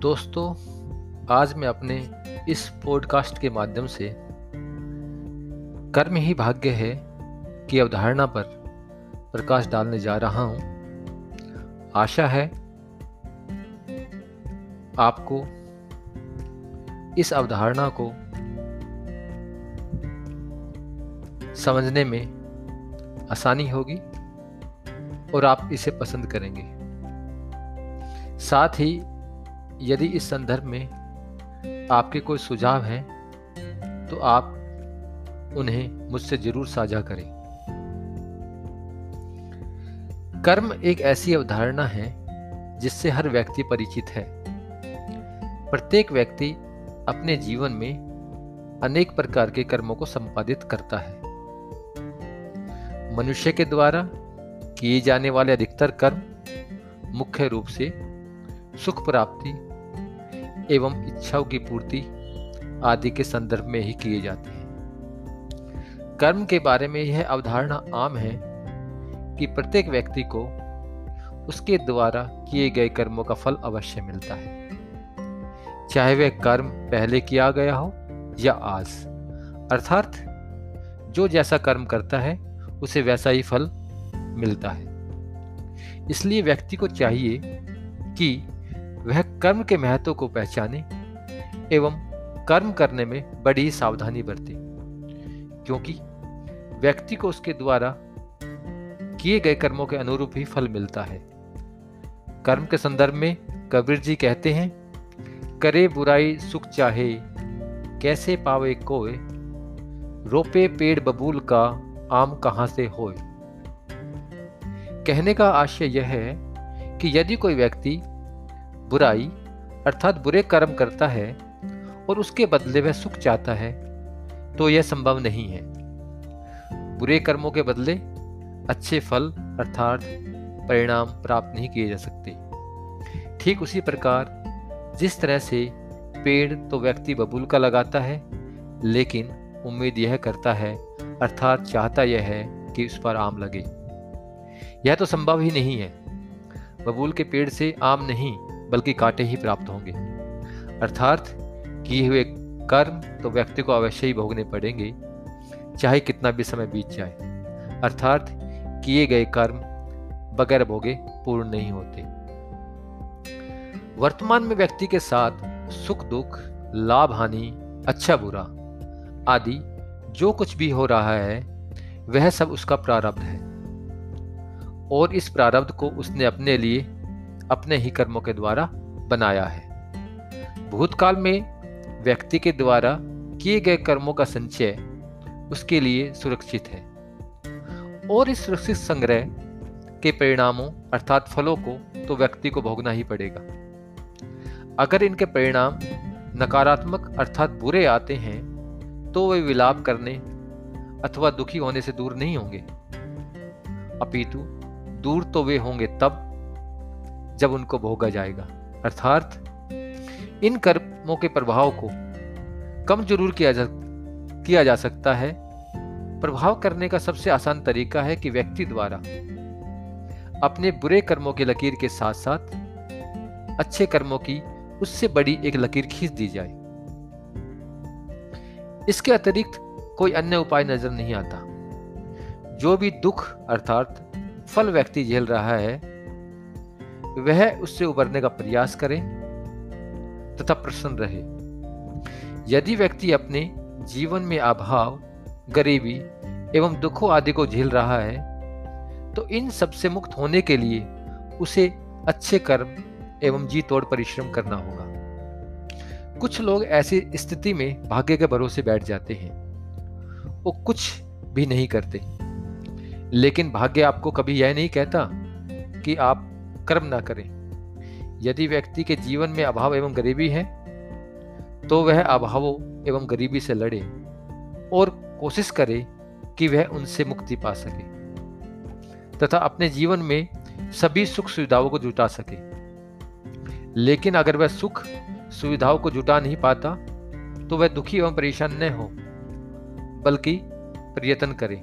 दोस्तों, आज मैं अपने इस पॉडकास्ट के माध्यम से कर्म ही भाग्य है की अवधारणा पर प्रकाश डालने जा रहा हूँ। आशा है आपको इस अवधारणा को समझने में आसानी होगी और आप इसे पसंद करेंगे। साथ ही यदि इस संदर्भ में आपके कोई सुझाव हैं तो आप उन्हें मुझसे ज़रूर साझा करें। कर्म एक ऐसी अवधारणा है, जिससे हर व्यक्ति परिचित है। प्रत्येक व्यक्ति अपने जीवन में अनेक प्रकार के कर्मों को संपादित करता है। मनुष्य के द्वारा किए जाने वाले अधिकतर कर्म मुख्य रूप से सुख प्राप्ति एवं इच्छाओं की पूर्ति आदि के संदर्भ में ही किए जाते हैं। कर्म के बारे में यह अवधारणा आम है कि प्रत्येक व्यक्ति को उसके द्वारा किए गए कर्मों का फल अवश्य मिलता है। चाहे वह कर्म पहले किया गया हो या आज। अर्थात, जो जैसा कर्म करता है, उसे वैसा ही फल मिलता है। इसलिए व्यक्ति को चाहिए कि वह कर्म के महत्व को पहचाने एवं कर्म करने में बड़ी सावधानी बरते, क्योंकि व्यक्ति को उसके द्वारा किए गए कर्मों के अनुरूप ही फल मिलता है। कर्म के संदर्भ में कबीर जी कहते हैं, करे बुराई सुख चाहे, कैसे पावे कोय रोपे पेड़ बबूल का आम कहाँ से होए? कहने का आशय यह है कि यदि कोई व्यक्ति बुराई अर्थात बुरे कर्म करता है और उसके बदले वह सुख चाहता है तो यह संभव नहीं है। बुरे कर्मों के बदले अच्छे फल अर्थात परिणाम प्राप्त नहीं किए जा सकते। ठीक उसी प्रकार जिस तरह से पेड़ तो व्यक्ति बबूल का लगाता है, लेकिन उम्मीद यह करता है अर्थात चाहता यह है कि उस पर आम लगे। यह तो संभव ही नहीं है। बबूल के पेड़ से आम नहीं बल्कि कांटे ही प्राप्त होंगे। अर्थात किए हुए कर्म तो व्यक्ति को अवश्य ही भोगने पड़ेंगे, चाहे कितना भी समय बीत जाए। अर्थात किए गए कर्म बगैर भोगे पूर्ण नहीं होते। वर्तमान में व्यक्ति के साथ सुख, दुख, लाभ, हानि अच्छा बुरा आदि जो कुछ भी हो रहा है, वह सब उसका प्रारब्ध है। और इस प्रारब्ध को उसने अपने लिए अपने ही कर्मों के द्वारा बनाया है। भूतकाल में व्यक्ति के द्वारा किए गए कर्मों का संचय उसके लिए सुरक्षित है और इस सुरक्षित संग्रह के परिणामों अर्थात फलों को तो व्यक्ति को भोगना ही पड़ेगा। अगर इनके परिणाम नकारात्मक अर्थात बुरे आते हैं तो वे विलाप करने अथवा दुखी होने से दूर नहीं होंगे। अपितु दूर तो वे होंगे तब जब उनको भोगा जाएगा। अर्थात, इन कर्मों के प्रभाव को कम ज़रूर किया जा किया जा सकता है। प्रभाव करने का सबसे आसान तरीका है कि व्यक्ति द्वारा अपने बुरे कर्मों की लकीर के साथ साथ अच्छे कर्मों की उससे बड़ी एक लकीर खींच दी जाए। इसके अतिरिक्त कोई अन्य उपाय नज़र नहीं आता। जो भी दुख, अर्थात फल व्यक्ति झेल रहा है वह उससे उबरने का प्रयास करे तथा प्रसन्न रहे। यदि व्यक्ति अपने जीवन में अभाव, गरीबी एवं दुखों आदि को झेल रहा है तो इन सबसे मुक्त होने के लिए उसे अच्छे कर्म एवं जी तोड़ परिश्रम करना होगा। कुछ लोग ऐसी स्थिति में भाग्य के भरोसे बैठ जाते हैं। वो कुछ भी नहीं करते। लेकिन भाग्य आपको कभी यह नहीं कहता कि आप कर्म ना करें। यदि व्यक्ति के जीवन में अभाव एवं गरीबी है तो वह अभावों एवं गरीबी से लड़े और कोशिश करे कि वह उनसे मुक्ति पा सके तथा अपने जीवन में सभी सुख सुविधाओं को जुटा सके। लेकिन अगर वह सुख सुविधाओं को जुटा नहीं पाता तो वह दुखी एवं परेशान न हो, बल्कि प्रयत्न करे।